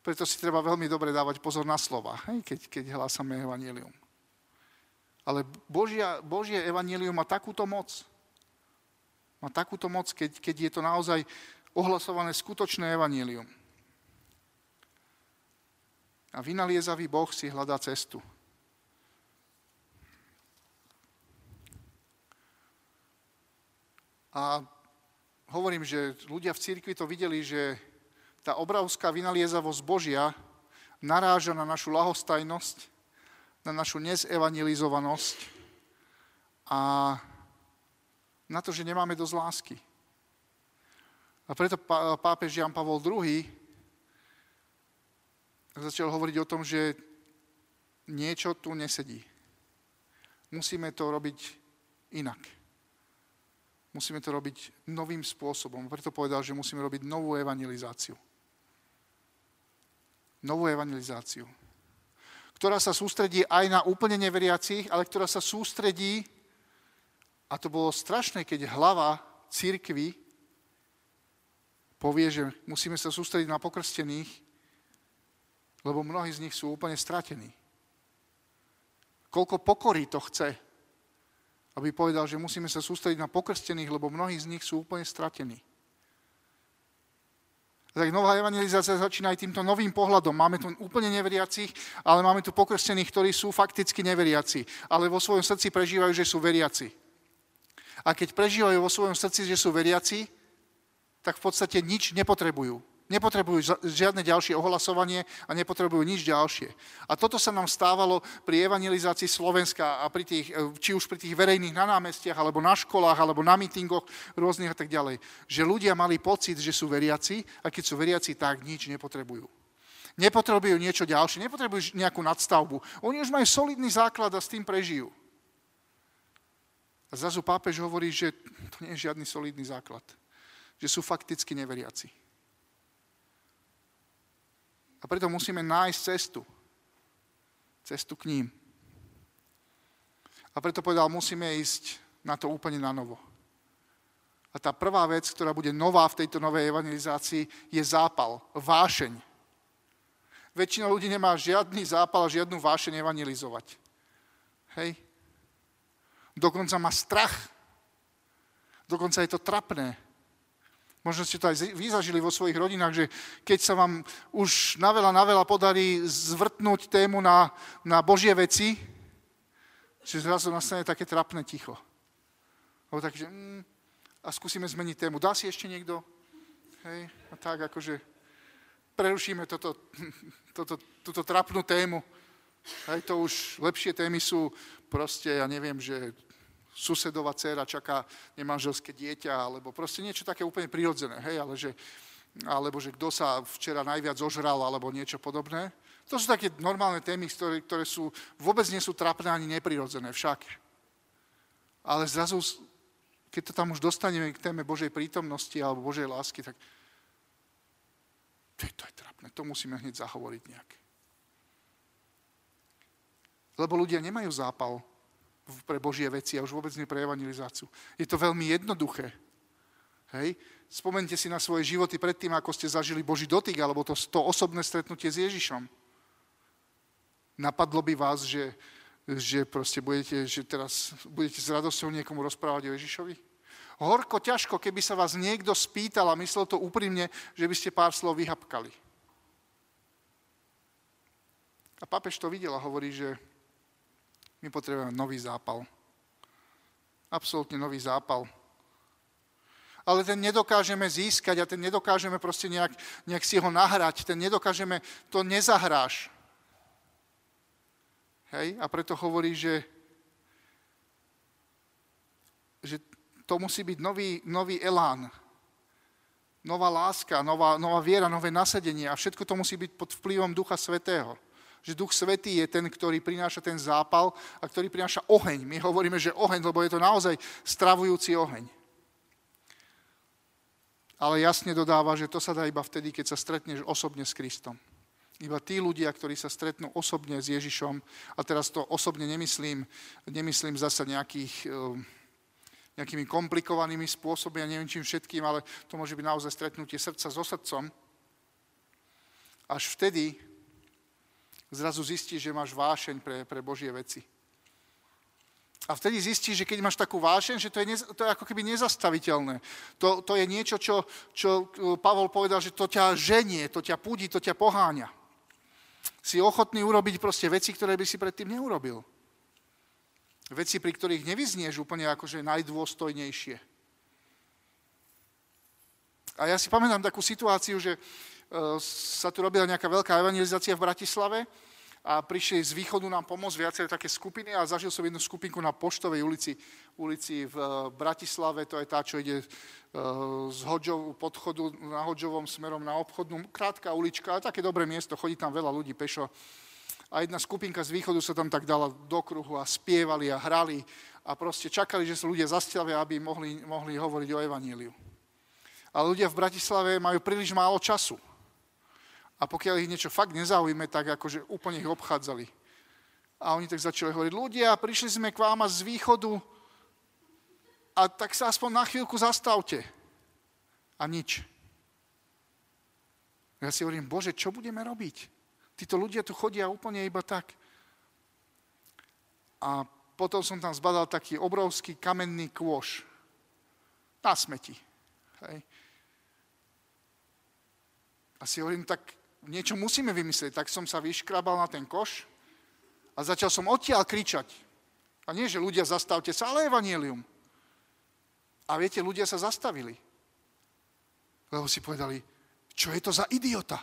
Preto si treba veľmi dobre dávať pozor na slova, hej, keď, keď hlásame evanílium. Ale Božia, Božie evanílium má takúto moc. Má takúto moc, keď, keď je to naozaj ohlasované skutočné evanílium. A vynaliezavý Boh si hľadá cestu. A hovorím, že ľudia v cirkvi to videli, že tá obrovská vynaliezavosť Božia naráža na našu lahostajnosť, na našu nezevangelizovanosť a na to, že nemáme dosť lásky. A preto pápež Jan Pavol II začal hovoriť o tom, že niečo tu nesedí. Musíme to robiť inak. Musíme to robiť novým spôsobom. Preto povedal, že musíme robiť novú evangelizáciu novú evangelizáciu, ktorá sa sústredí aj na úplne neveriacich, ale ktorá sa sústredí, a to bolo strašné, keď hlava církvy povie, že musíme sa sústrediť na pokrstených, lebo mnohí z nich sú úplne stratení. Koľko pokory to chce, aby povedal, že musíme sa sústrediť na pokrstených, lebo mnohí z nich sú úplne stratení. Tak nová evangelizácia začína aj týmto novým pohľadom. Máme tu úplne neveriacich, ale máme tu pokrstených, ktorí sú fakticky neveriaci, ale vo svojom srdci prežívajú, že sú veriaci. A keď prežívajú vo svojom srdci, že sú veriaci, tak v podstate nič nepotrebujú. Nepotrebujú žiadne ďalšie ohlasovanie a nepotrebujú nič ďalšie. A toto sa nám stávalo pri evangelizácii Slovenska a pri tých, e, či už pri tých verejných na námestiach, alebo na školách, alebo na mítingoch rôznych a tak ďalej. Že ľudia mali pocit, že sú veriaci a keď sú veriaci, tak nič nepotrebujú. Nepotrebujú niečo ďalšie, nepotrebujú nejakú nadstavbu. Oni už majú solidný základ a s tým prežijú. A zrazu pápež hovorí, že to nie je žiadny solidný základ. Že sú fakticky neveriaci. A preto musíme nájsť cestu. Cestu k ním. A preto povedal, musíme ísť na to úplne na novo. A tá prvá vec, ktorá bude nová v tejto novej evangelizácii, je zápal, vášeň. Väčšina ľudí nemá žiadny zápal a žiadnu vášeň evangelizovať. Hej? Dokonca má strach. Dokonca je to trapné. Možno ste to aj vyzažili vo svojich rodinách, že keď sa vám už na veľa, na veľa podarí zvrtnúť tému na, na Božie veci, že zrazu nastane také trapné ticho. Lebo tak, že, mm, a skúsime zmeniť tému. Dá si ešte niekto? Hej, a tak akože prerušíme toto, toto, túto trapnú tému. Hej, to už lepšie témy sú proste, ja neviem, že susedová dcera čaká nemanželské dieťa, alebo proste niečo také úplne prirodzené, hej, ale že, alebo že kto sa včera najviac ožral, alebo niečo podobné. To sú také normálne témy, ktoré, ktoré sú, vôbec nie sú trapné ani neprirodzené však. Ale zrazu, keď to tam už dostaneme k téme Božej prítomnosti alebo Božej lásky, tak to je, to trapné, to musíme hneď zahovoriť nejak. Lebo ľudia nemajú zápal pre Božie veci a už vôbec nie pre evangelizáciu. Je to veľmi jednoduché. Hej? Spomente si na svoje životy predtým, ako ste zažili Boží dotyk, alebo to, to osobné stretnutie s Ježišom. Napadlo by vás, že, že proste budete, že teraz budete s radosťou niekomu rozprávať o Ježišovi? Horko, ťažko, keby sa vás niekto spýtal a myslel to úprimne, že by ste pár slov vyhapkali. A papež to videl a hovorí, že my potrebujeme nový zápal. Absolútne nový zápal. Ale ten nedokážeme získať a ten nedokážeme proste nejak, nejak si ho nahrať. Ten nedokážeme, to nezahráš. Hej? A preto hovorí, že, že to musí byť nový, nový elán. Nová láska, nová, nová viera, nové nasadenie a všetko to musí byť pod vplyvom Ducha Svetého že Duch Svetý je ten, ktorý prináša ten zápal a ktorý prináša oheň. My hovoríme, že oheň, lebo je to naozaj stravujúci oheň. Ale jasne dodáva, že to sa dá iba vtedy, keď sa stretneš osobne s Kristom. Iba tí ľudia, ktorí sa stretnú osobne s Ježišom, a teraz to osobne nemyslím, nemyslím zasa nejakých, eh, nejakými komplikovanými spôsobmi, ja neviem čím všetkým, ale to môže byť naozaj stretnutie srdca so srdcom, až vtedy zrazu zistíš, že máš vášeň pre, pre Božie veci. A vtedy zistíš, že keď máš takú vášeň, že to je, nez, to je ako keby nezastaviteľné. To, to je niečo, čo, čo Pavol povedal, že to ťa ženie, to ťa púdi, to ťa poháňa. Si ochotný urobiť proste veci, ktoré by si predtým neurobil. Veci, pri ktorých nevyznieš úplne akože najdôstojnejšie. A ja si pamätám takú situáciu, že sa tu robila nejaká veľká evangelizácia v Bratislave a prišli z východu nám pomôcť viaceré také skupiny a zažil som jednu skupinku na Poštovej ulici, ulici v eh, Bratislave, to je tá, čo ide eh, z Hodžov, podchodu na Hodžovom smerom na obchodnú, krátka ulička, ale také dobré miesto, chodí tam veľa ľudí pešo. A jedna skupinka z východu sa tam tak dala do kruhu a spievali a hrali a proste čakali, že sa ľudia zastavia, aby mohli, mohli hovoriť o evaníliu. Ale ľudia v Bratislave majú príliš málo času a pokiaľ ich niečo fakt nezaujíme, tak akože úplne ich obchádzali. A oni tak začali hovoriť, ľudia, prišli sme k vám z východu a tak sa aspoň na chvíľku zastavte. A nič. Ja si hovorím, Bože, čo budeme robiť? Títo ľudia tu chodia úplne iba tak. A potom som tam zbadal taký obrovský kamenný kôš na smeti. Hej. A si hovorím, tak niečo musíme vymyslieť. Tak som sa vyškrabal na ten koš a začal som odtiaľ kričať. A nie, že ľudia zastavte sa, ale evanielium. A viete, ľudia sa zastavili. Lebo si povedali, čo je to za idiota?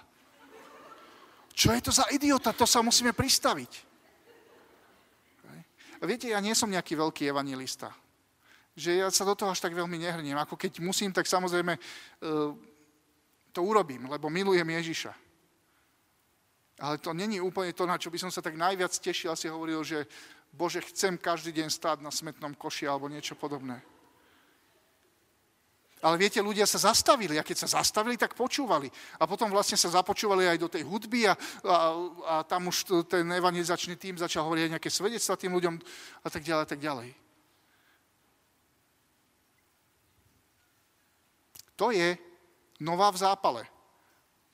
Čo je to za idiota? To sa musíme pristaviť. A viete, ja nie som nejaký veľký evangelista. Že ja sa do toho až tak veľmi nehrniem. Ako keď musím, tak samozrejme e, to urobím, lebo milujem Ježiša. Ale to není úplne to, na čo by som sa tak najviac tešil, asi hovoril, že Bože, chcem každý deň stáť na smetnom koši alebo niečo podobné. Ale viete, ľudia sa zastavili a keď sa zastavili, tak počúvali. A potom vlastne sa započúvali aj do tej hudby a, a, a tam už ten evangelizačný tým začal hovoriť aj nejaké svedectva tým ľuďom a tak ďalej a tak ďalej. To je nová v zápale.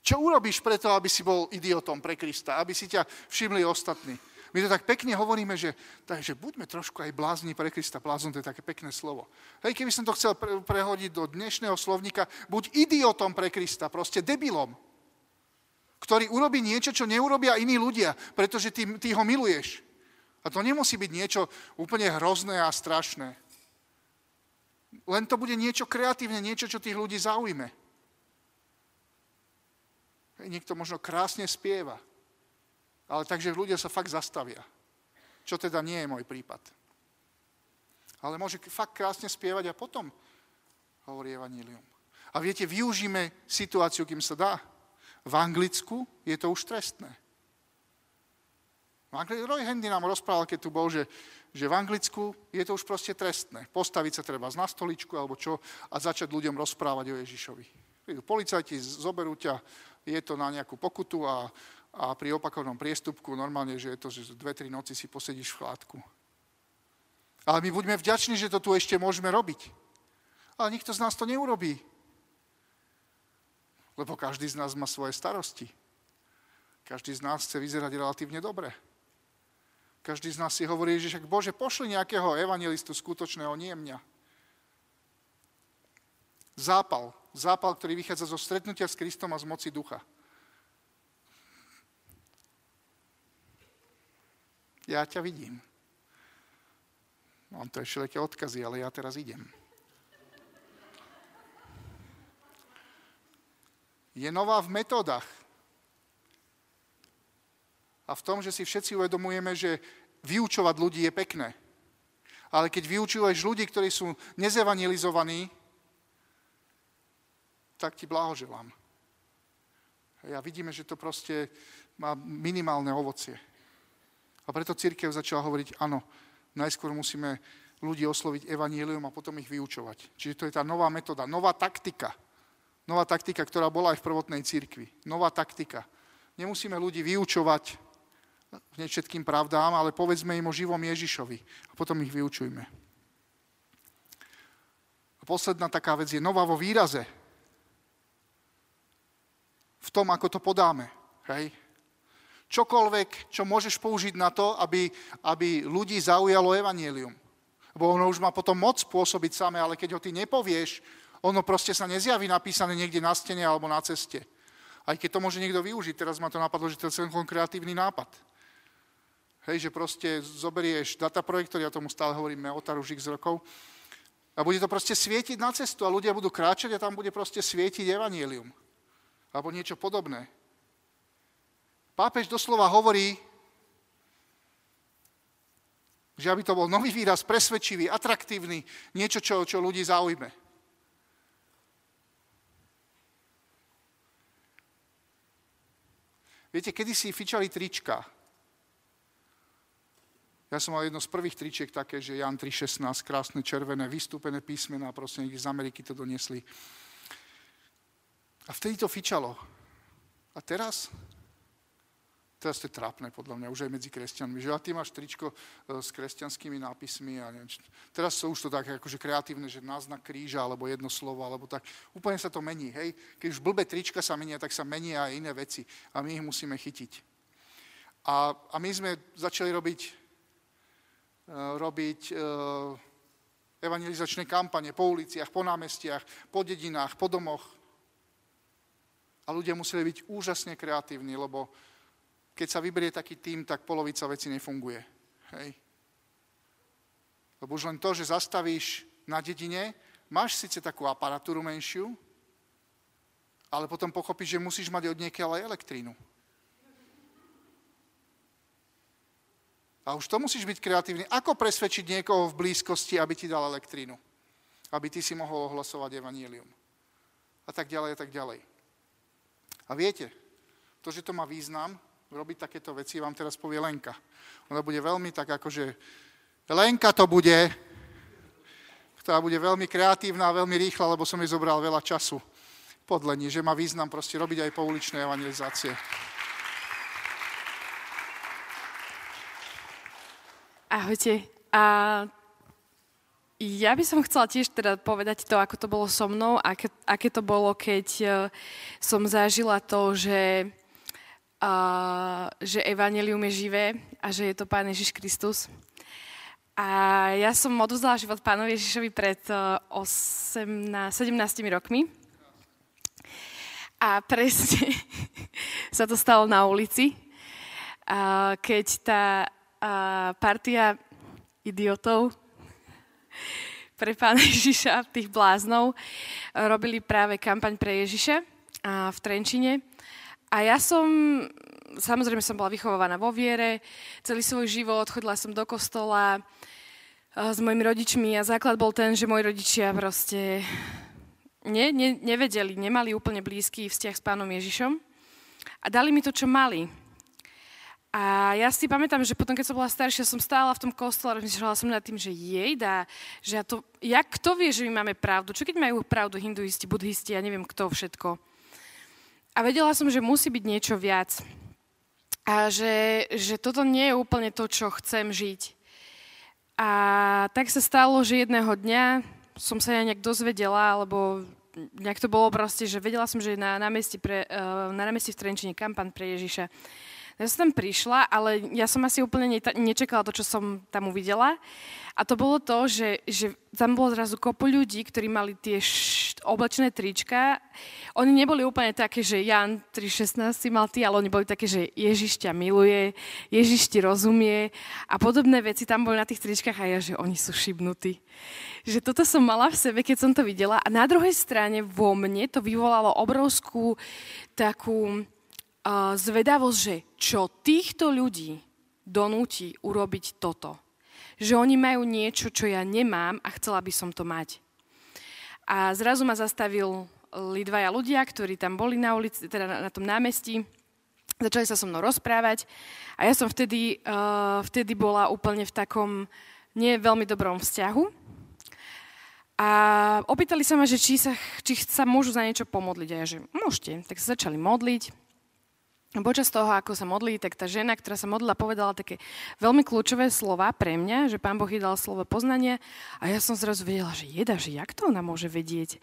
Čo urobíš preto, aby si bol idiotom pre Krista, aby si ťa všimli ostatní? My to tak pekne hovoríme, že, takže buďme trošku aj blázni pre Krista. Blázon to je také pekné slovo. Hej, keby som to chcel pre, prehodiť do dnešného slovníka, buď idiotom pre Krista, proste debilom, ktorý urobí niečo, čo neurobia iní ľudia, pretože ty, ty ho miluješ. A to nemusí byť niečo úplne hrozné a strašné. Len to bude niečo kreatívne, niečo, čo tých ľudí zaujme. Niekto možno krásne spieva, ale takže ľudia sa fakt zastavia. Čo teda nie je môj prípad. Ale môže fakt krásne spievať a potom hovorí Evangelium. A viete, využíme situáciu, kým sa dá. V Anglicku je to už trestné. Roy Handy nám rozprával, keď tu bol, že, že v Anglicku je to už proste trestné. Postaviť sa treba na stoličku alebo čo a začať ľuďom rozprávať o Ježišovi. Policajti zoberú ťa, je to na nejakú pokutu a, a pri opakovnom priestupku normálne, že je to, že dve, tri noci si posedíš v chládku. Ale my buďme vďační, že to tu ešte môžeme robiť. Ale nikto z nás to neurobí. Lebo každý z nás má svoje starosti. Každý z nás chce vyzerať relatívne dobre. Každý z nás si hovorí, že však Bože, pošli nejakého evangelistu skutočného, nie mňa. Zápal. Zápal, ktorý vychádza zo stretnutia s Kristom a z moci ducha. Ja ťa vidím. Mám to ešte také odkazy, ale ja teraz idem. Je nová v metodách. A v tom, že si všetci uvedomujeme, že vyučovať ľudí je pekné. Ale keď vyučuješ ľudí, ktorí sú nezevanilizovaní, tak ti blahoželám. A vidíme, že to proste má minimálne ovocie. A preto církev začala hovoriť, áno, najskôr musíme ľudí osloviť evanílium a potom ich vyučovať. Čiže to je tá nová metóda, nová taktika. Nová taktika, ktorá bola aj v prvotnej církvi. Nová taktika. Nemusíme ľudí vyučovať všetkým pravdám, ale povedzme im o živom Ježišovi a potom ich vyučujme. A posledná taká vec je nová vo výraze v tom, ako to podáme. Hej? Čokoľvek, čo môžeš použiť na to, aby, aby ľudí zaujalo evanielium. Lebo ono už má potom moc pôsobiť samé, ale keď ho ty nepovieš, ono proste sa nezjaví napísané niekde na stene alebo na ceste. Aj keď to môže niekto využiť, teraz ma to napadlo, že to je celkom kreatívny nápad. Hej, že proste zoberieš dataprojektor, ja tomu stále hovorím Meotar už x rokov, a bude to proste svietiť na cestu a ľudia budú kráčať a tam bude proste svietiť evanielium. Alebo niečo podobné. Pápež doslova hovorí, že aby to bol nový výraz, presvedčivý, atraktívny, niečo, čo, čo ľudí zaujme. Viete, kedy si fičali trička. Ja som mal jedno z prvých tričiek také, že Jan 3.16, krásne červené, vystúpené písmená, proste niekde z Ameriky to doniesli. A vtedy to fičalo. A teraz? Teraz to je trápne, podľa mňa, už aj medzi kresťanmi. Že a ty máš tričko e, s kresťanskými nápismi a neviem, Teraz sú už to tak akože kreatívne, že náznak kríža, alebo jedno slovo, alebo tak. Úplne sa to mení, hej. Keď už blbé trička sa menia, tak sa menia aj iné veci. A my ich musíme chytiť. A, a my sme začali robiť Eh, robiť eh, evangelizačné kampane po uliciach, po námestiach, po dedinách, po domoch. A ľudia museli byť úžasne kreatívni, lebo keď sa vyberie taký tým, tak polovica veci nefunguje. Hej. Lebo už len to, že zastavíš na dedine, máš síce takú aparatúru menšiu, ale potom pochopíš, že musíš mať od niekiaľ aj elektrínu. A už to musíš byť kreatívny. Ako presvedčiť niekoho v blízkosti, aby ti dal elektrínu? Aby ty si mohol ohlasovať evanílium. A tak ďalej, a tak ďalej. A viete, to, že to má význam, robiť takéto veci, vám teraz povie Lenka. Ona bude veľmi tak akože, Lenka to bude, ktorá bude veľmi kreatívna a veľmi rýchla, lebo som jej zobral veľa času podlení, že má význam proste robiť aj pouličné evangelizácie. Ahojte. A ja by som chcela tiež teda povedať to, ako to bolo so mnou, aké, aké to bolo, keď uh, som zažila to, že, uh, že evanelium je živé a že je to Pán Ježiš Kristus. A ja som odvzdala život Pánovi Ježišovi pred uh, 18, 17 rokmi. A presne sa to stalo na ulici, keď tá partia idiotov pre pána Ježiša, tých bláznov, robili práve kampaň pre Ježiša a v Trenčine. A ja som, samozrejme som bola vychovávaná vo viere, celý svoj život, chodila som do kostola s mojimi rodičmi a základ bol ten, že moji rodičia proste ne, ne, nevedeli, nemali úplne blízky vzťah s pánom Ježišom a dali mi to, čo mali a ja si pamätám, že potom, keď som bola staršia, som stála v tom kostole a rozmýšľala som nad tým, že jej dá, že ja to, jak kto vie, že my máme pravdu? Čo keď majú pravdu hinduisti, budhisti, ja neviem kto všetko. A vedela som, že musí byť niečo viac. A že, že toto nie je úplne to, čo chcem žiť. A tak sa stalo, že jedného dňa som sa ja nejak dozvedela, alebo nejak to bolo proste, že vedela som, že na námestí, pre, eh, na námestí v Trenčine kampan pre Ježiša. Ja som tam prišla, ale ja som asi úplne nečakala to, čo som tam uvidela. A to bolo to, že, že tam bolo zrazu kopu ľudí, ktorí mali tie š- oblečené trička. Oni neboli úplne také, že Jan 3.16 si mal ty, ale oni boli také, že Ježiš ťa miluje, Ježiš ti rozumie a podobné veci tam boli na tých tričkách a ja, že oni sú šibnutí. Že toto som mala v sebe, keď som to videla. A na druhej strane vo mne to vyvolalo obrovskú takú zvedavosť, že čo týchto ľudí donúti urobiť toto. Že oni majú niečo, čo ja nemám a chcela by som to mať. A zrazu ma zastavil dvaja ľudia, ktorí tam boli na ulici, teda na, tom námestí. Začali sa so mnou rozprávať a ja som vtedy, uh, vtedy bola úplne v takom nie veľmi dobrom vzťahu. A opýtali sa ma, že či sa, či sa môžu za niečo pomodliť. A ja, že môžete. Tak sa začali modliť. Počas toho, ako sa modlí, tak tá žena, ktorá sa modlila, povedala také veľmi kľúčové slova pre mňa, že pán Boh jej dal slovo poznania a ja som zrazu vedela, že jeda, že jak to ona môže vedieť.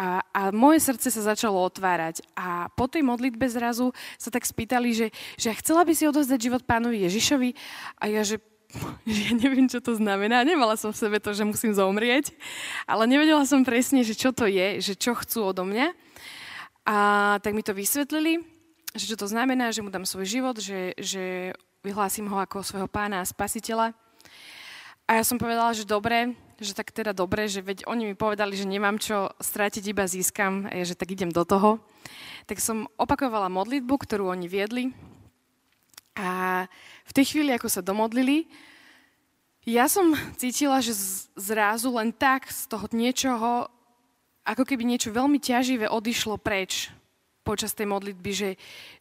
A, a moje srdce sa začalo otvárať a po tej modlitbe zrazu sa tak spýtali, že, že chcela by si odozdať život pánovi Ježišovi a ja, že ja neviem, čo to znamená. Nemala som v sebe to, že musím zomrieť, ale nevedela som presne, že čo to je, že čo chcú odo mňa. A tak mi to vysvetlili že čo to znamená, že mu dám svoj život, že, že vyhlásim ho ako svojho pána a spasiteľa. A ja som povedala, že dobre, že tak teda dobre, že veď oni mi povedali, že nemám čo strátiť, iba získam, a ja, že tak idem do toho. Tak som opakovala modlitbu, ktorú oni viedli. A v tej chvíli, ako sa domodlili, ja som cítila, že zrazu len tak z toho niečoho, ako keby niečo veľmi ťaživé odišlo preč počas tej modlitby, že,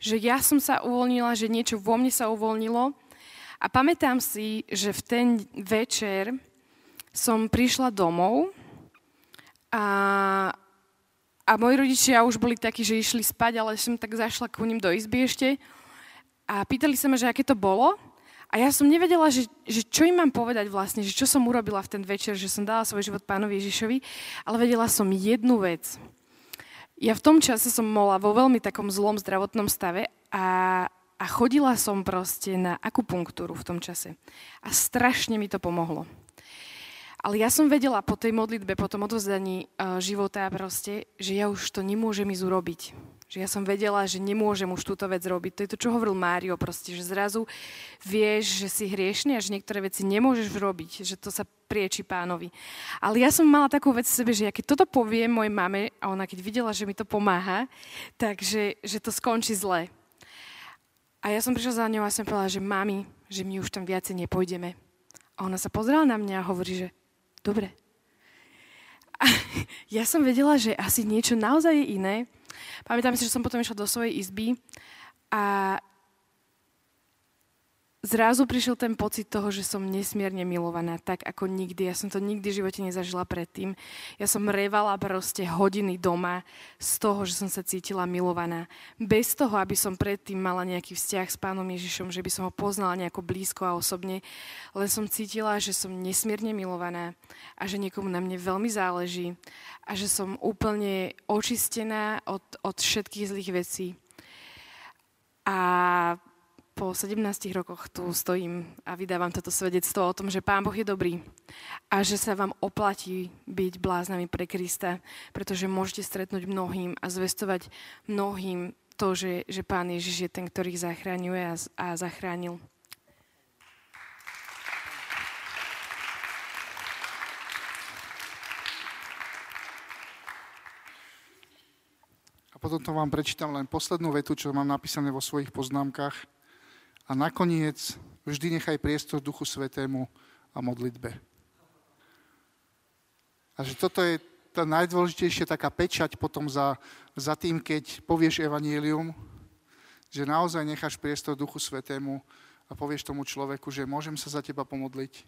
že ja som sa uvoľnila, že niečo vo mne sa uvoľnilo. A pamätám si, že v ten večer som prišla domov a, a moji rodičia už boli takí, že išli spať, ale som tak zašla k ním do izby ešte a pýtali sa ma, že aké to bolo. A ja som nevedela, že, že čo im mám povedať vlastne, že čo som urobila v ten večer, že som dala svoj život pánovi Ježišovi, ale vedela som jednu vec, ja v tom čase som bola vo veľmi takom zlom zdravotnom stave a, a chodila som proste na akupunktúru v tom čase. A strašne mi to pomohlo. Ale ja som vedela po tej modlitbe, po tom odozdaní uh, života proste, že ja už to nemôžem ísť urobiť. Že ja som vedela, že nemôžem už túto vec robiť. To je to, čo hovoril Mário proste, že zrazu vieš, že si hriešný a že niektoré veci nemôžeš robiť, že to sa prieči pánovi. Ale ja som mala takú vec v sebe, že ja keď toto poviem mojej mame a ona keď videla, že mi to pomáha, takže že to skončí zle. A ja som prišla za ňou a som povedala, že mami, že my už tam viacej nepôjdeme. A ona sa pozrela na mňa a hovorí, že dobre. Ja som vedela, že asi niečo naozaj je iné, Pamätám si, že som potom išla do svojej izby a zrazu prišiel ten pocit toho, že som nesmierne milovaná, tak ako nikdy. Ja som to nikdy v živote nezažila predtým. Ja som revala proste hodiny doma z toho, že som sa cítila milovaná. Bez toho, aby som predtým mala nejaký vzťah s pánom Ježišom, že by som ho poznala nejako blízko a osobne. Len som cítila, že som nesmierne milovaná a že niekomu na mne veľmi záleží a že som úplne očistená od, od všetkých zlých vecí. A po 17 rokoch tu stojím a vydávam toto svedectvo o tom, že Pán Boh je dobrý a že sa vám oplatí byť bláznami pre Krista, pretože môžete stretnúť mnohým a zvestovať mnohým to, že, že Pán Ježiš je ten, ktorý zachraňuje a, a zachránil. A potom to vám prečítam len poslednú vetu, čo mám napísané vo svojich poznámkach a nakoniec vždy nechaj priestor Duchu Svetému a modlitbe. A že toto je tá najdôležitejšia taká pečať potom za, za tým, keď povieš evanílium, že naozaj necháš priestor Duchu Svetému a povieš tomu človeku, že môžem sa za teba pomodliť.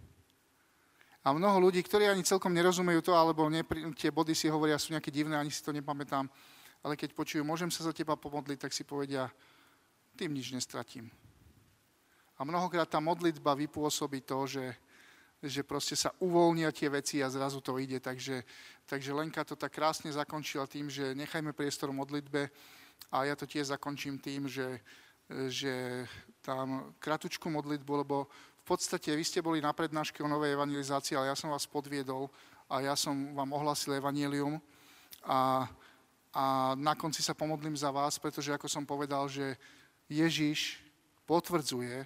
A mnoho ľudí, ktorí ani celkom nerozumejú to, alebo nepri, tie body si hovoria, sú nejaké divné, ani si to nepamätám, ale keď počujú, môžem sa za teba pomodliť, tak si povedia, tým nič nestratím. A mnohokrát tá modlitba vypôsobí to, že, že proste sa uvoľnia tie veci a zrazu to ide. Takže, takže Lenka to tak krásne zakončila tým, že nechajme priestor modlitbe a ja to tiež zakončím tým, že, že tam kratučku modlitbu, lebo v podstate vy ste boli na prednáške o novej evangelizácii, ale ja som vás podviedol a ja som vám ohlasil evanílium a, a na konci sa pomodlím za vás, pretože ako som povedal, že Ježiš potvrdzuje,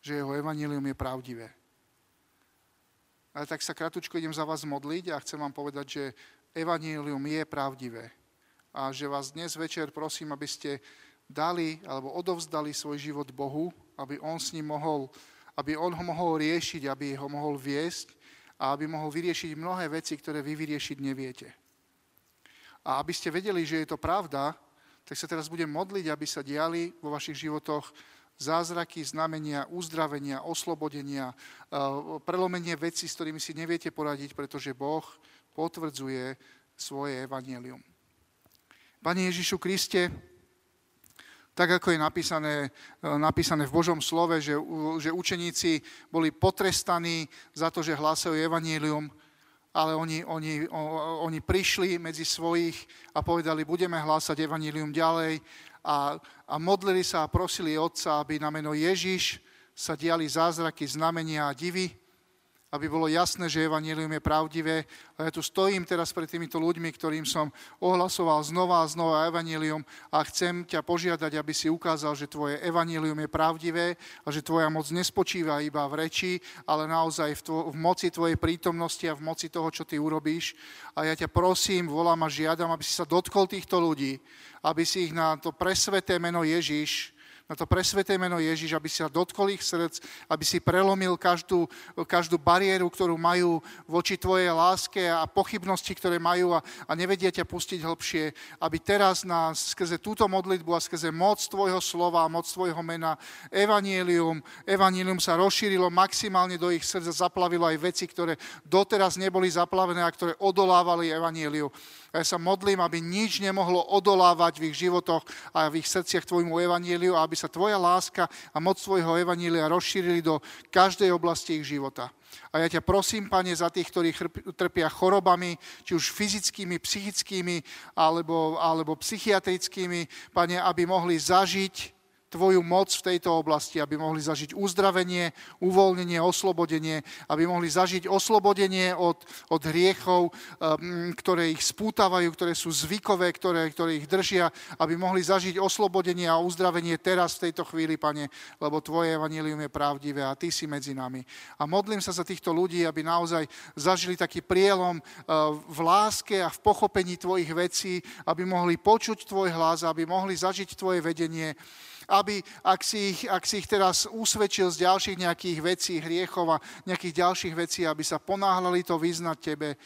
že jeho evanílium je pravdivé. Ale tak sa kratučko idem za vás modliť a chcem vám povedať, že evanílium je pravdivé. A že vás dnes večer prosím, aby ste dali alebo odovzdali svoj život Bohu, aby on s ním mohol, aby on ho mohol riešiť, aby ho mohol viesť a aby mohol vyriešiť mnohé veci, ktoré vy vyriešiť neviete. A aby ste vedeli, že je to pravda, tak sa teraz budem modliť, aby sa diali vo vašich životoch zázraky, znamenia, uzdravenia, oslobodenia, eh, prelomenie veci, s ktorými si neviete poradiť, pretože Boh potvrdzuje svoje evanelium. Pane Ježišu Kriste, tak ako je napísané, napísané v Božom slove, že, že učeníci boli potrestaní za to, že hlásajú evanílium, ale oni, oni, oni prišli medzi svojich a povedali, budeme hlásať evanílium ďalej a, a modlili sa a prosili Otca, aby na meno Ježiš sa diali zázraky, znamenia a divy aby bolo jasné, že Evangelium je pravdivé. A ja tu stojím teraz pred týmito ľuďmi, ktorým som ohlasoval znova a znova Evangelium a chcem ťa požiadať, aby si ukázal, že tvoje Evangelium je pravdivé a že tvoja moc nespočíva iba v reči, ale naozaj v, tvo- v moci tvojej prítomnosti a v moci toho, čo ty urobíš. A ja ťa prosím, volám a žiadam, aby si sa dotkol týchto ľudí, aby si ich na to presveté meno Ježiš na to presveté meno Ježiš, aby si sa dotkol ich srdc, aby si prelomil každú, každú bariéru, ktorú majú voči Tvojej láske a pochybnosti, ktoré majú a, a nevedia ťa pustiť hlbšie, aby teraz na, skrze túto modlitbu a skrze moc Tvojho slova moc Tvojho mena Evangelium, Evangelium sa rozšírilo maximálne do ich srdca, zaplavilo aj veci, ktoré doteraz neboli zaplavené a ktoré odolávali Evangeliu. A ja sa modlím, aby nič nemohlo odolávať v ich životoch a v ich srdciach Tvojmu Evangeliu a aby sa Tvoja láska a moc Tvojho Evanília rozšírili do každej oblasti ich života. A ja ťa prosím, Pane, za tých, ktorí trpia chorobami, či už fyzickými, psychickými alebo, alebo psychiatrickými, Pane, aby mohli zažiť Tvoju moc v tejto oblasti, aby mohli zažiť uzdravenie, uvoľnenie, oslobodenie, aby mohli zažiť oslobodenie od, od hriechov, um, ktoré ich spútavajú, ktoré sú zvykové, ktoré, ktoré ich držia, aby mohli zažiť oslobodenie a uzdravenie teraz v tejto chvíli, Pane, lebo Tvoje evanílium je pravdivé a Ty si medzi nami. A modlím sa za týchto ľudí, aby naozaj zažili taký prielom uh, v láske a v pochopení Tvojich vecí, aby mohli počuť Tvoj hlas, aby mohli zažiť Tvoje vedenie, aby, ak si, ich, ak si ich teraz usvedčil z ďalších nejakých vecí, hriechov a nejakých ďalších vecí, aby sa ponáhľali to vyznať Tebe,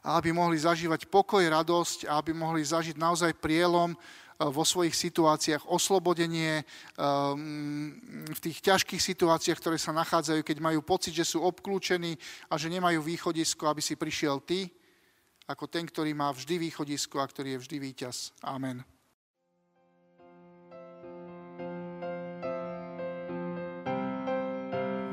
a aby mohli zažívať pokoj, radosť a aby mohli zažiť naozaj prielom eh, vo svojich situáciách, oslobodenie ehm, v tých ťažkých situáciách, ktoré sa nachádzajú, keď majú pocit, že sú obklúčení a že nemajú východisko, aby si prišiel Ty, ako ten, ktorý má vždy východisko a ktorý je vždy víťaz. Amen.